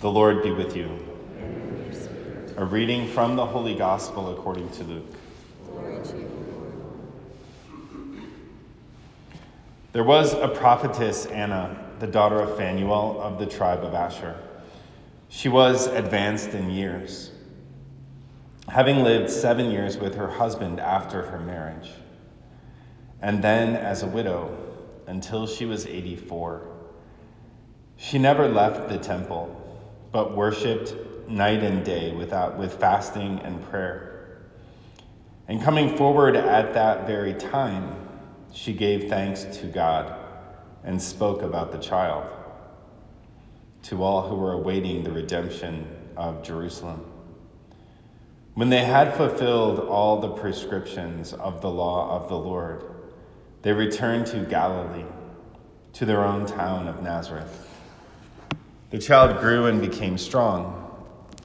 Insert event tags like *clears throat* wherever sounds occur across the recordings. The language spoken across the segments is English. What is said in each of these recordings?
The Lord be with you. A reading from the Holy Gospel according to Luke. There was a prophetess, Anna, the daughter of Phanuel of the tribe of Asher. She was advanced in years, having lived seven years with her husband after her marriage, and then as a widow until she was 84. She never left the temple, but worshiped night and day without, with fasting and prayer. And coming forward at that very time, she gave thanks to God and spoke about the child to all who were awaiting the redemption of Jerusalem. When they had fulfilled all the prescriptions of the law of the Lord, they returned to Galilee, to their own town of Nazareth. The child grew and became strong,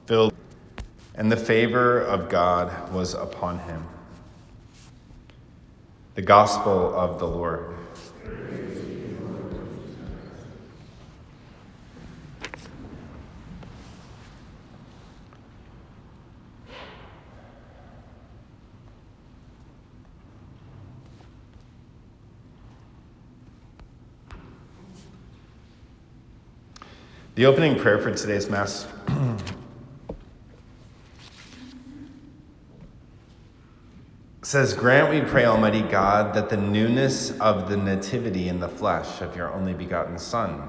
filled, and the favor of God was upon him. The Gospel of the Lord. The opening prayer for today's Mass *clears throat* says, Grant, we pray, Almighty God, that the newness of the nativity in the flesh of your only begotten Son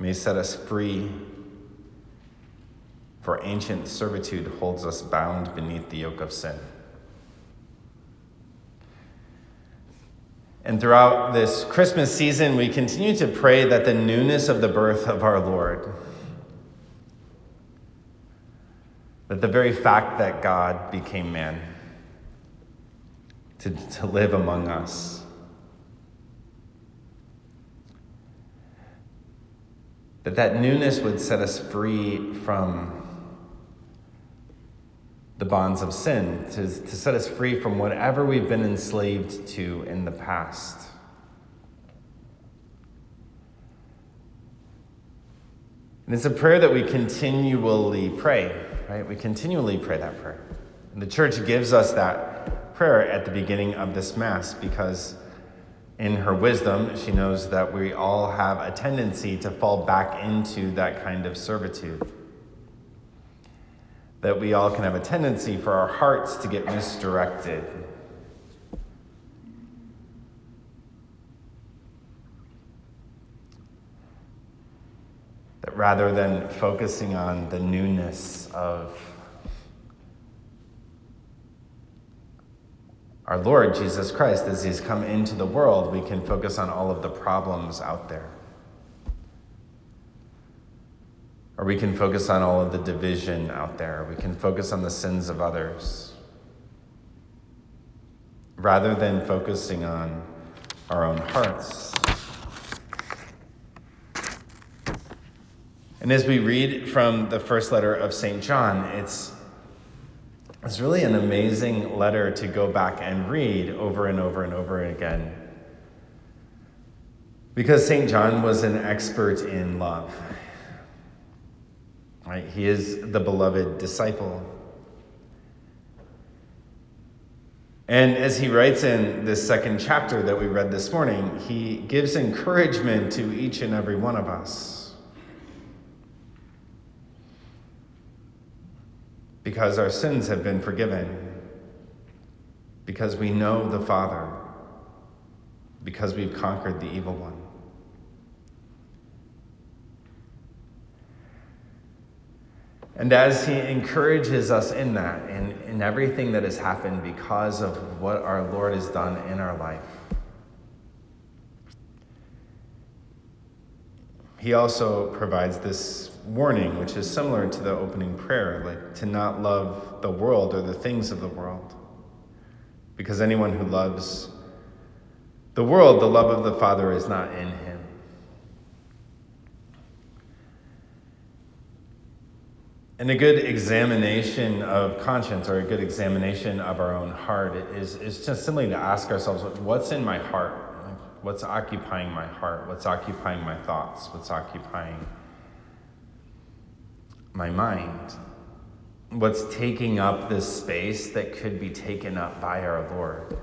may set us free, for ancient servitude holds us bound beneath the yoke of sin. And throughout this Christmas season, we continue to pray that the newness of the birth of our Lord, that the very fact that God became man to, to live among us, that that newness would set us free from the bonds of sin, to, to set us free from whatever we've been enslaved to in the past. And it's a prayer that we continually pray, right? We continually pray that prayer. And the church gives us that prayer at the beginning of this Mass because, in her wisdom, she knows that we all have a tendency to fall back into that kind of servitude that we all can have a tendency for our hearts to get misdirected. That rather than focusing on the newness of our Lord Jesus Christ as He's come into the world, we can focus on all of the problems out there. Or we can focus on all of the division out there. We can focus on the sins of others. Rather than focusing on our own hearts. And as we read from the first letter of St. John, it's, it's really an amazing letter to go back and read over and over and over again. Because St. John was an expert in love. Right? He is the beloved disciple. And as he writes in this second chapter that we read this morning, he gives encouragement to each and every one of us. Because our sins have been forgiven, because we know the Father, because we've conquered the evil one. And as he encourages us in that, in, in everything that has happened because of what our Lord has done in our life, he also provides this warning, which is similar to the opening prayer, like to not love the world or the things of the world. Because anyone who loves the world, the love of the Father is not in him. And a good examination of conscience or a good examination of our own heart is, is just simply to ask ourselves what's in my heart? What's occupying my heart? What's occupying my thoughts? What's occupying my mind? What's taking up this space that could be taken up by our Lord?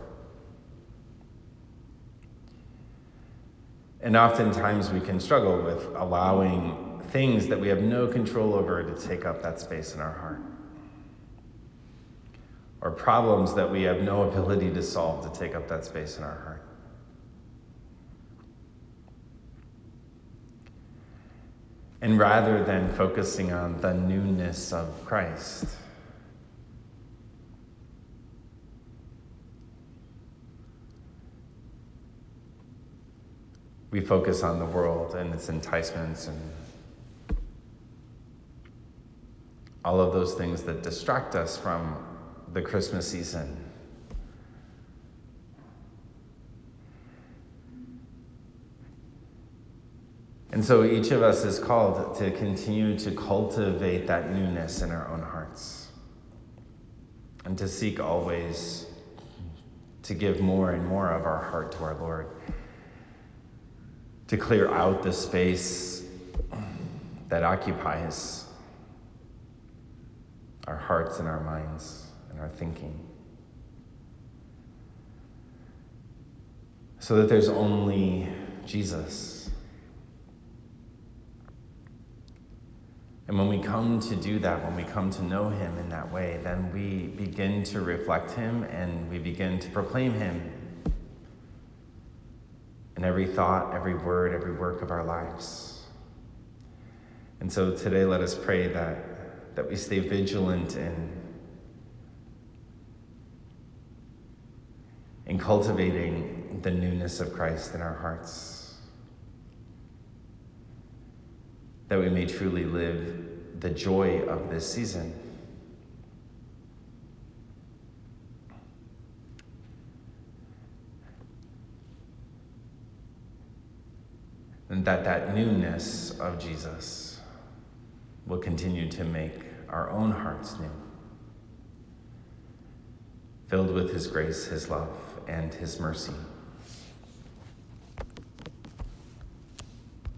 And oftentimes we can struggle with allowing things that we have no control over to take up that space in our heart. Or problems that we have no ability to solve to take up that space in our heart. And rather than focusing on the newness of Christ, we focus on the world and its enticements and all of those things that distract us from the Christmas season. And so each of us is called to continue to cultivate that newness in our own hearts and to seek always to give more and more of our heart to our Lord to clear out the space that occupies our hearts and our minds and our thinking. So that there's only Jesus. And when we come to do that, when we come to know Him in that way, then we begin to reflect Him and we begin to proclaim Him in every thought, every word, every work of our lives. And so today, let us pray that, that we stay vigilant in, in cultivating the newness of Christ in our hearts, that we may truly live the joy of this season. and that that newness of Jesus will continue to make our own hearts new, filled with His grace, His love, and His mercy.